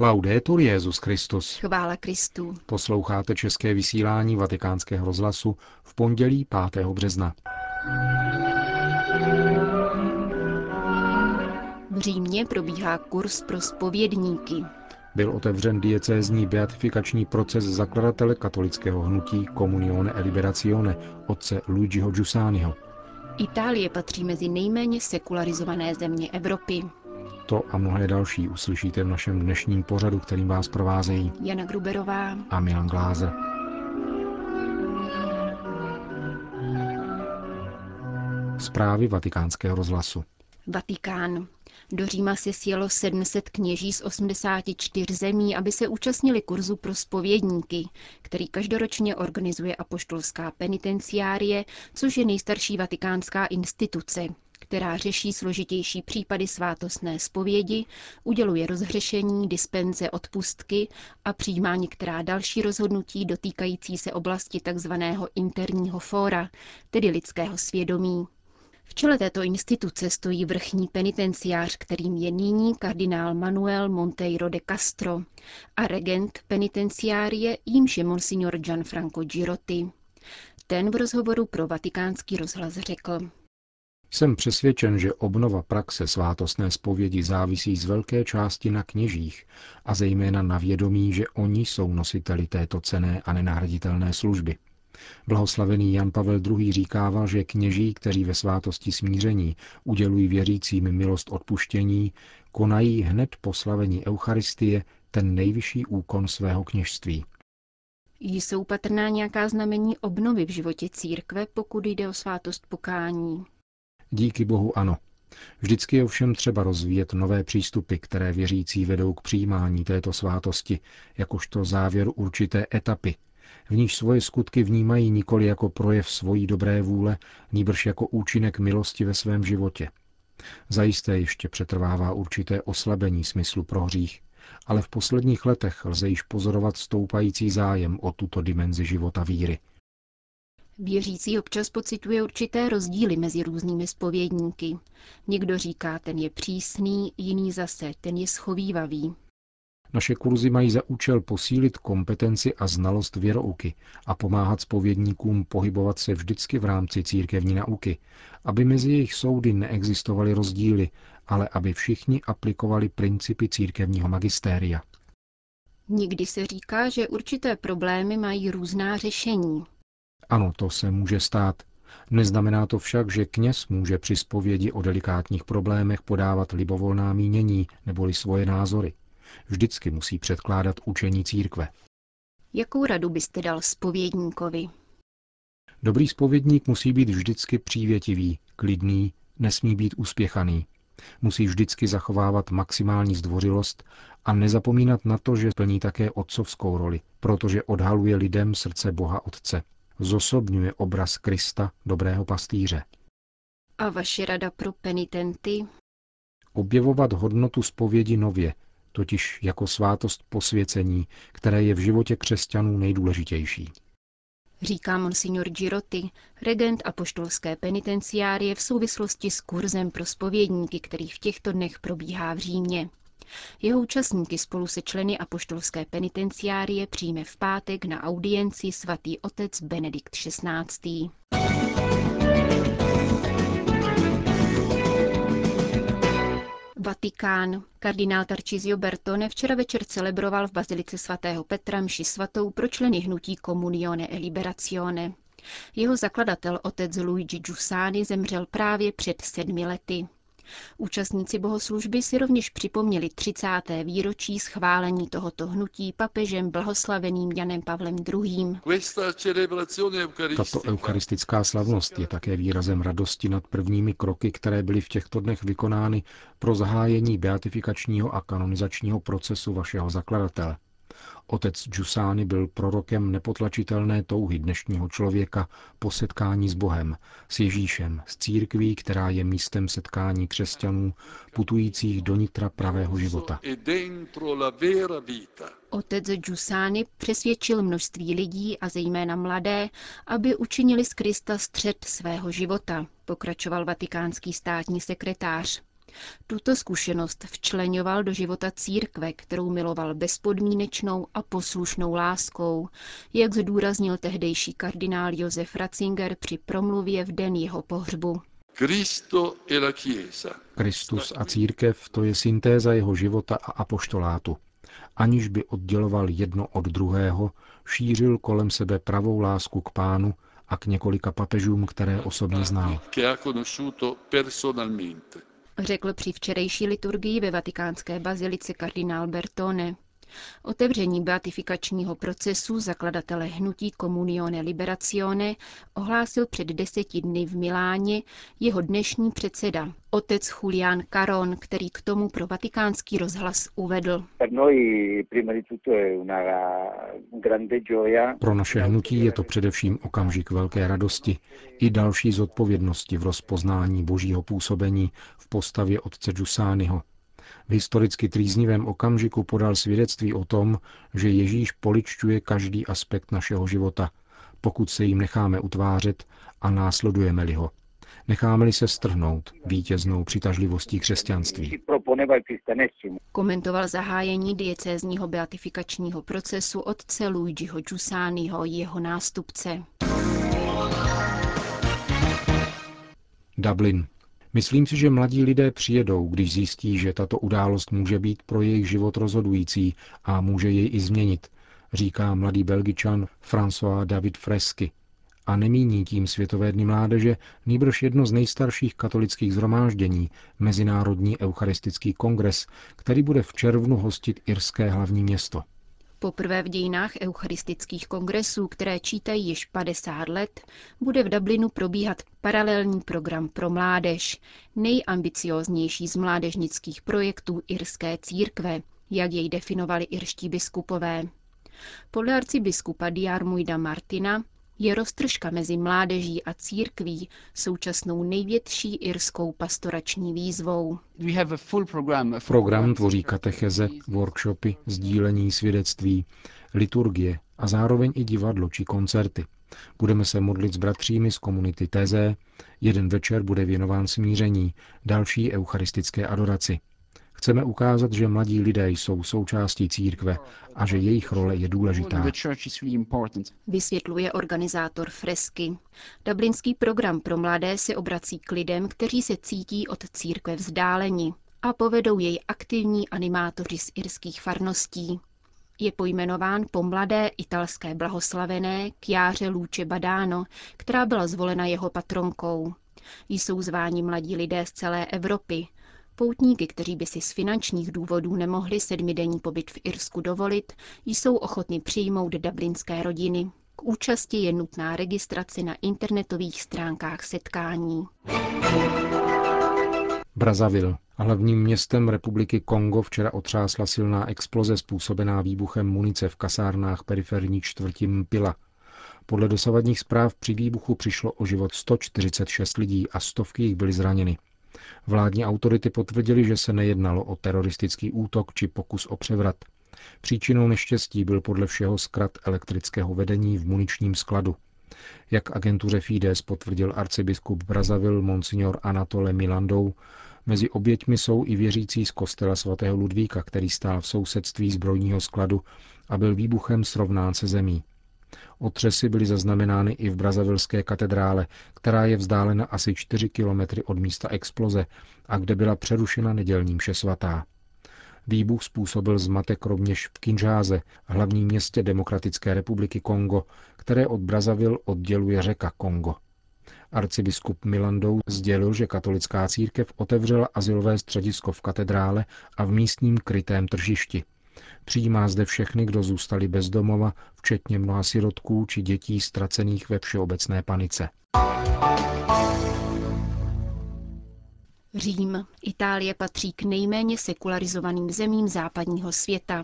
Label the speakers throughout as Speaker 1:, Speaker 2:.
Speaker 1: Laudetur Jezus Christus.
Speaker 2: Chvála Kristu.
Speaker 1: Posloucháte české vysílání Vatikánského rozhlasu v pondělí 5. března.
Speaker 2: V Římě probíhá kurz pro spovědníky.
Speaker 1: Byl otevřen diecézní beatifikační proces zakladatele katolického hnutí Comunione e Liberazione, otce Luigiho Giussaniho.
Speaker 2: Itálie patří mezi nejméně sekularizované země Evropy.
Speaker 1: To a mnohé další uslyšíte v našem dnešním pořadu, kterým vás provázejí
Speaker 2: Jana Gruberová
Speaker 1: a Milan Glázer. Zprávy vatikánského rozhlasu.
Speaker 2: Vatikán. Do Říma se sjelo 700 kněží z 84 zemí, aby se účastnili kurzu pro spovědníky, který každoročně organizuje apoštolská penitenciárie, což je nejstarší vatikánská instituce, která řeší složitější případy svátostné zpovědi, uděluje rozhřešení, dispenze, odpustky a přijímá některá další rozhodnutí dotýkající se oblasti tzv. interního fóra, tedy lidského svědomí. V čele této instituce stojí vrchní penitenciář, kterým je nyní kardinál Manuel Monteiro de Castro a regent penitenciárie, jímž je monsignor Gianfranco Girotti. Ten v rozhovoru pro vatikánský rozhlas řekl.
Speaker 1: Jsem přesvědčen, že obnova praxe svátostné zpovědi závisí z velké části na kněžích a zejména na vědomí, že oni jsou nositeli této cené a nenahraditelné služby. Blahoslavený Jan Pavel II. říkával, že kněží, kteří ve svátosti smíření udělují věřícím milost odpuštění, konají hned po slavení Eucharistie ten nejvyšší úkon svého kněžství.
Speaker 2: Jsou patrná nějaká znamení obnovy v životě církve, pokud jde o svátost pokání?
Speaker 1: Díky Bohu ano. Vždycky je ovšem třeba rozvíjet nové přístupy, které věřící vedou k přijímání této svátosti, jakožto závěr určité etapy, v níž svoje skutky vnímají nikoli jako projev svojí dobré vůle, nýbrž jako účinek milosti ve svém životě. Zajisté ještě přetrvává určité oslabení smyslu pro hřích, ale v posledních letech lze již pozorovat stoupající zájem o tuto dimenzi života víry.
Speaker 2: Věřící občas pocituje určité rozdíly mezi různými spovědníky. Někdo říká, ten je přísný, jiný zase, ten je schovývavý.
Speaker 1: Naše kurzy mají za účel posílit kompetenci a znalost věrouky a pomáhat spovědníkům pohybovat se vždycky v rámci církevní nauky, aby mezi jejich soudy neexistovaly rozdíly, ale aby všichni aplikovali principy církevního magistéria.
Speaker 2: Někdy se říká, že určité problémy mají různá řešení.
Speaker 1: Ano, to se může stát. Neznamená to však, že kněz může při spovědi o delikátních problémech podávat libovolná mínění neboli svoje názory. Vždycky musí předkládat učení církve.
Speaker 2: Jakou radu byste dal spovědníkovi?
Speaker 1: Dobrý spovědník musí být vždycky přívětivý, klidný, nesmí být uspěchaný. Musí vždycky zachovávat maximální zdvořilost a nezapomínat na to, že plní také otcovskou roli, protože odhaluje lidem srdce Boha Otce. Zosobňuje obraz Krista, dobrého pastýře.
Speaker 2: A vaše rada pro penitenty?
Speaker 1: Objevovat hodnotu zpovědi nově, totiž jako svátost posvěcení, které je v životě křesťanů nejdůležitější.
Speaker 2: Říká monsignor Girotti, regent apoštolské penitenciárie v souvislosti s kurzem pro spovědníky, který v těchto dnech probíhá v Římě. Jeho účastníky spolu se členy apoštolské penitenciárie přijme v pátek na audienci svatý otec Benedikt XVI. Vatikán. Kardinál Tarcísio Bertone včera večer celebroval v Bazilice svatého Petra mši svatou pro členy hnutí Comunione e Liberazione. Jeho zakladatel otec Luigi Giussani zemřel právě před sedmi lety. Účastníci bohoslužby si rovněž připomněli 30. výročí schválení tohoto hnutí papežem blahoslaveným Janem Pavlem II.
Speaker 1: Tato eucharistická slavnost je také výrazem radosti nad prvními kroky, které byly v těchto dnech vykonány pro zahájení beatifikačního a kanonizačního procesu vašeho zakladatele. Otec Giussani byl prorokem nepotlačitelné touhy dnešního člověka po setkání s Bohem, s Ježíšem, s církví, která je místem setkání křesťanů putujících do nitra pravého života.
Speaker 2: Otec Giussani přesvědčil množství lidí a zejména mladé, aby učinili z Krista střed svého života, pokračoval vatikánský státní sekretář. Tuto zkušenost včlenoval do života církve, kterou miloval bezpodmínečnou a poslušnou láskou, jak zdůraznil tehdejší kardinál Josef Ratzinger při promluvě v den jeho pohřbu.
Speaker 1: E Kristus a církev to je syntéza jeho života a apoštolátu. Aniž by odděloval jedno od druhého, šířil kolem sebe pravou lásku k pánu a k několika papežům, které osobně znal.
Speaker 2: Řekl při včerejší liturgii ve vatikánské bazilice kardinál Bertone. Otevření beatifikačního procesu zakladatele hnutí Comunione Liberazione ohlásil před deseti dny v Miláně jeho dnešní předseda, otec Julián Caron, který k tomu pro vatikánský rozhlas uvedl.
Speaker 1: Pro naše hnutí je to především okamžik velké radosti i další zodpovědnosti v rozpoznání božího působení v postavě otce Giussányho, v historicky trýznivém okamžiku podal svědectví o tom, že Ježíš poličťuje každý aspekt našeho života, pokud se jim necháme utvářet a následujeme-li ho. Necháme-li se strhnout vítěznou přitažlivostí křesťanství.
Speaker 2: Komentoval zahájení diecézního beatifikačního procesu otce Luigiho Giussaniho, jeho nástupce.
Speaker 1: Dublin, Myslím si, že mladí lidé přijedou, když zjistí, že tato událost může být pro jejich život rozhodující a může jej i změnit, říká mladý belgičan François David Fresky. A nemíní tím Světové dny mládeže, nýbrž jedno z nejstarších katolických zhromáždění, Mezinárodní eucharistický kongres, který bude v červnu hostit irské hlavní město.
Speaker 2: Poprvé v dějinách eucharistických kongresů, které čítají již 50 let, bude v Dublinu probíhat paralelní program pro mládež, nejambicioznější z mládežnických projektů irské církve, jak jej definovali irští biskupové. Podle arcibiskupa Diarmuida Martina je roztržka mezi mládeží a církví současnou největší irskou pastorační výzvou.
Speaker 1: Program tvoří katecheze, workshopy, sdílení svědectví, liturgie a zároveň i divadlo či koncerty. Budeme se modlit s bratřími z komunity Teze, jeden večer bude věnován smíření, další eucharistické adoraci. Chceme ukázat, že mladí lidé jsou součástí církve a že jejich role je důležitá.
Speaker 2: Vysvětluje organizátor Fresky. Dublinský program pro mladé se obrací k lidem, kteří se cítí od církve vzdáleni a povedou jej aktivní animátoři z irských farností. Je pojmenován po mladé italské blahoslavené Kjáře Luce Badano, která byla zvolena jeho patronkou. Jsou zváni mladí lidé z celé Evropy, Poutníky, kteří by si z finančních důvodů nemohli sedmidenní pobyt v Irsku dovolit, jsou ochotni přijmout dublinské rodiny. K účasti je nutná registrace na internetových stránkách setkání.
Speaker 1: Brazzaville. Hlavním městem republiky Kongo včera otřásla silná exploze způsobená výbuchem munice v kasárnách periferní čtvrti Mpila. Podle dosavadních zpráv při výbuchu přišlo o život 146 lidí a stovky jich byly zraněny. Vládní autority potvrdili, že se nejednalo o teroristický útok či pokus o převrat. Příčinou neštěstí byl podle všeho zkrat elektrického vedení v muničním skladu. Jak agentuře Fides potvrdil arcibiskup Brazavil Monsignor Anatole Milandou, mezi oběťmi jsou i věřící z kostela svatého Ludvíka, který stál v sousedství zbrojního skladu a byl výbuchem srovnán se zemí. Otřesy byly zaznamenány i v Brazavilské katedrále, která je vzdálena asi 4 kilometry od místa exploze a kde byla přerušena nedělní mše svatá. Výbuch způsobil zmatek rovněž v Kinžáze, hlavním městě Demokratické republiky Kongo, které od Brazavil odděluje řeka Kongo. Arcibiskup Milandou sdělil, že katolická církev otevřela asilové středisko v katedrále a v místním krytém tržišti. Přijímá zde všechny, kdo zůstali bez domova, včetně mnoha sirotků či dětí ztracených ve všeobecné panice.
Speaker 2: Řím. Itálie patří k nejméně sekularizovaným zemím západního světa.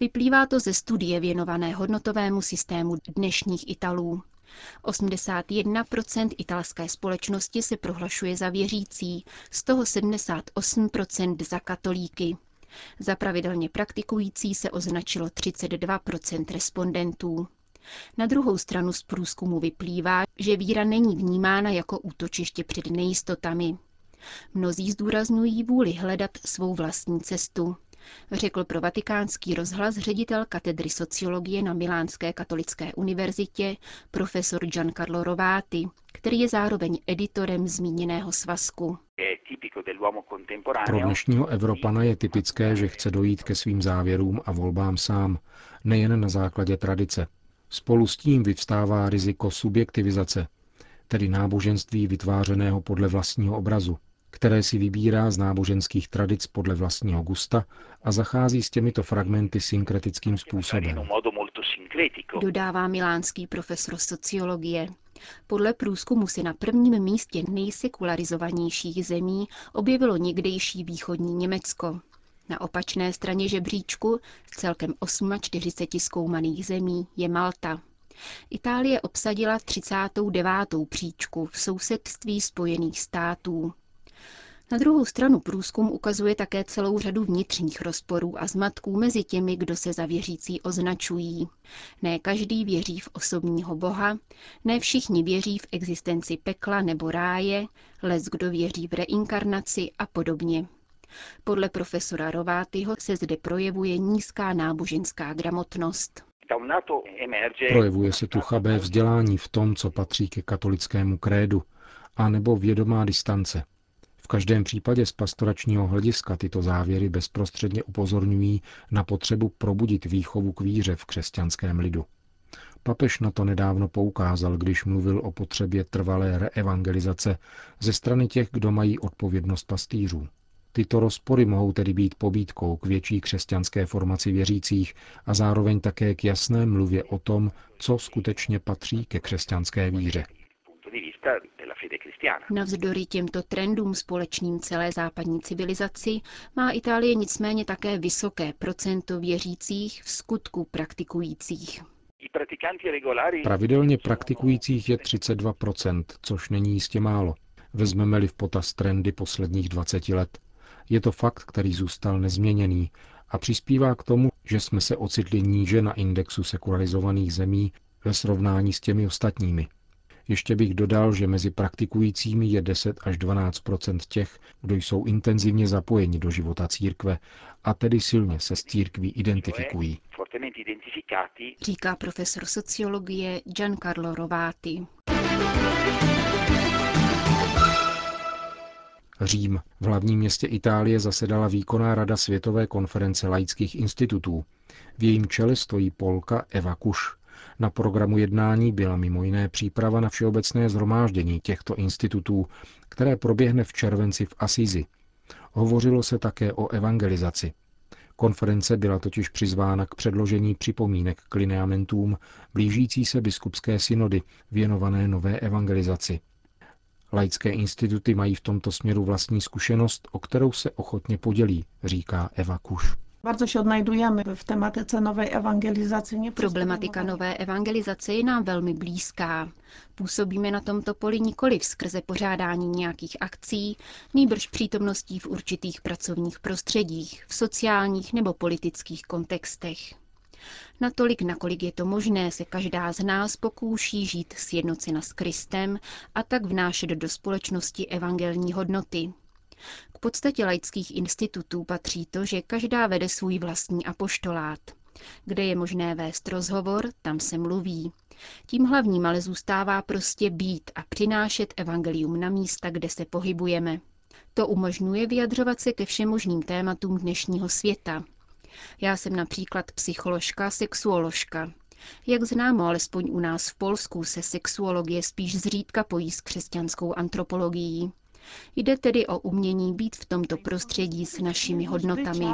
Speaker 2: Vyplývá to ze studie věnované hodnotovému systému dnešních Italů. 81% italské společnosti se prohlašuje za věřící, z toho 78% za katolíky. Za pravidelně praktikující se označilo 32% respondentů. Na druhou stranu z průzkumu vyplývá, že víra není vnímána jako útočiště před nejistotami. Mnozí zdůrazňují vůli hledat svou vlastní cestu, řekl pro vatikánský rozhlas ředitel katedry sociologie na Milánské katolické univerzitě profesor Giancarlo Rovati, který je zároveň editorem zmíněného svazku.
Speaker 1: Pro dnešního Evropana je typické, že chce dojít ke svým závěrům a volbám sám, nejen na základě tradice. Spolu s tím vyvstává riziko subjektivizace, tedy náboženství vytvářeného podle vlastního obrazu, které si vybírá z náboženských tradic podle vlastního gusta a zachází s těmito fragmenty synkretickým způsobem.
Speaker 2: Dodává milánský profesor sociologie. Podle průzkumu se na prvním místě nejsekularizovanějších zemí objevilo někdejší východní Německo. Na opačné straně žebříčku z celkem 48 zkoumaných zemí je Malta. Itálie obsadila 39. příčku v sousedství Spojených států. Na druhou stranu průzkum ukazuje také celou řadu vnitřních rozporů a zmatků mezi těmi, kdo se za věřící označují. Ne každý věří v osobního boha, ne všichni věří v existenci pekla nebo ráje, les kdo věří v reinkarnaci a podobně. Podle profesora Rovátyho se zde projevuje nízká náboženská gramotnost.
Speaker 1: Projevuje se tu chabé vzdělání v tom, co patří ke katolickému krédu, a nebo vědomá distance. V každém případě z pastoračního hlediska tyto závěry bezprostředně upozorňují na potřebu probudit výchovu k víře v křesťanském lidu. Papež na to nedávno poukázal, když mluvil o potřebě trvalé reevangelizace ze strany těch, kdo mají odpovědnost pastýřů. Tyto rozpory mohou tedy být pobídkou k větší křesťanské formaci věřících a zároveň také k jasné mluvě o tom, co skutečně patří ke křesťanské víře.
Speaker 2: Navzdory těmto trendům společným celé západní civilizaci má Itálie nicméně také vysoké procento věřících v skutku praktikujících.
Speaker 1: Pravidelně praktikujících je 32%, což není jistě málo. Vezmeme-li v potaz trendy posledních 20 let. Je to fakt, který zůstal nezměněný a přispívá k tomu, že jsme se ocitli níže na indexu sekularizovaných zemí ve srovnání s těmi ostatními. Ještě bych dodal, že mezi praktikujícími je 10 až 12% těch, kdo jsou intenzivně zapojeni do života církve a tedy silně se s církví identifikují.
Speaker 2: Říká profesor sociologie Giancarlo Rovati.
Speaker 1: Řím. V hlavním městě Itálie zasedala výkonná rada Světové konference laických institutů. V jejím čele stojí Polka Eva Kuš. Na programu jednání byla mimo jiné příprava na všeobecné zhromáždění těchto institutů, které proběhne v červenci v Asizi. Hovořilo se také o evangelizaci. Konference byla totiž přizvána k předložení připomínek k lineamentům blížící se biskupské synody věnované nové evangelizaci. Laické instituty mají v tomto směru vlastní zkušenost, o kterou se ochotně podělí, říká Eva Kuš.
Speaker 3: Bardzo się odnajdujemy w tematyce nowej ewangelizacji. Nie
Speaker 2: Problematika nové evangelizace je nám velmi blízká. Působíme na tomto poli nikoli skrze pořádání nějakých akcí, nýbrž přítomností v určitých pracovních prostředích, v sociálních nebo politických kontextech. Natolik, nakolik je to možné, se každá z nás pokouší žít sjednocena s Kristem a tak vnášet do společnosti evangelní hodnoty. K podstatě laických institutů patří to, že každá vede svůj vlastní apoštolát. Kde je možné vést rozhovor, tam se mluví. Tím hlavním ale zůstává prostě být a přinášet evangelium na místa, kde se pohybujeme. To umožňuje vyjadřovat se ke všem možným tématům dnešního světa, já jsem například psycholožka, sexuoložka. Jak známo, alespoň u nás v Polsku se sexuologie spíš zřídka pojí s křesťanskou antropologií. Jde tedy o umění být v tomto prostředí s našimi hodnotami.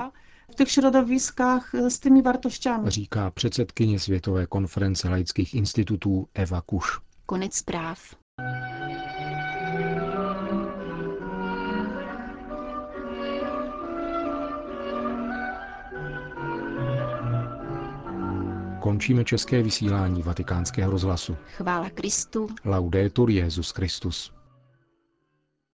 Speaker 3: V těch środowiskách s těmi wartościami.
Speaker 1: Říká předsedkyně Světové konference laických institutů Eva Kuš.
Speaker 2: Konec zpráv.
Speaker 1: Končíme české vysílání vatikánského rozhlasu.
Speaker 2: Chvála Kristu.
Speaker 1: Laudetur Jezus Christus.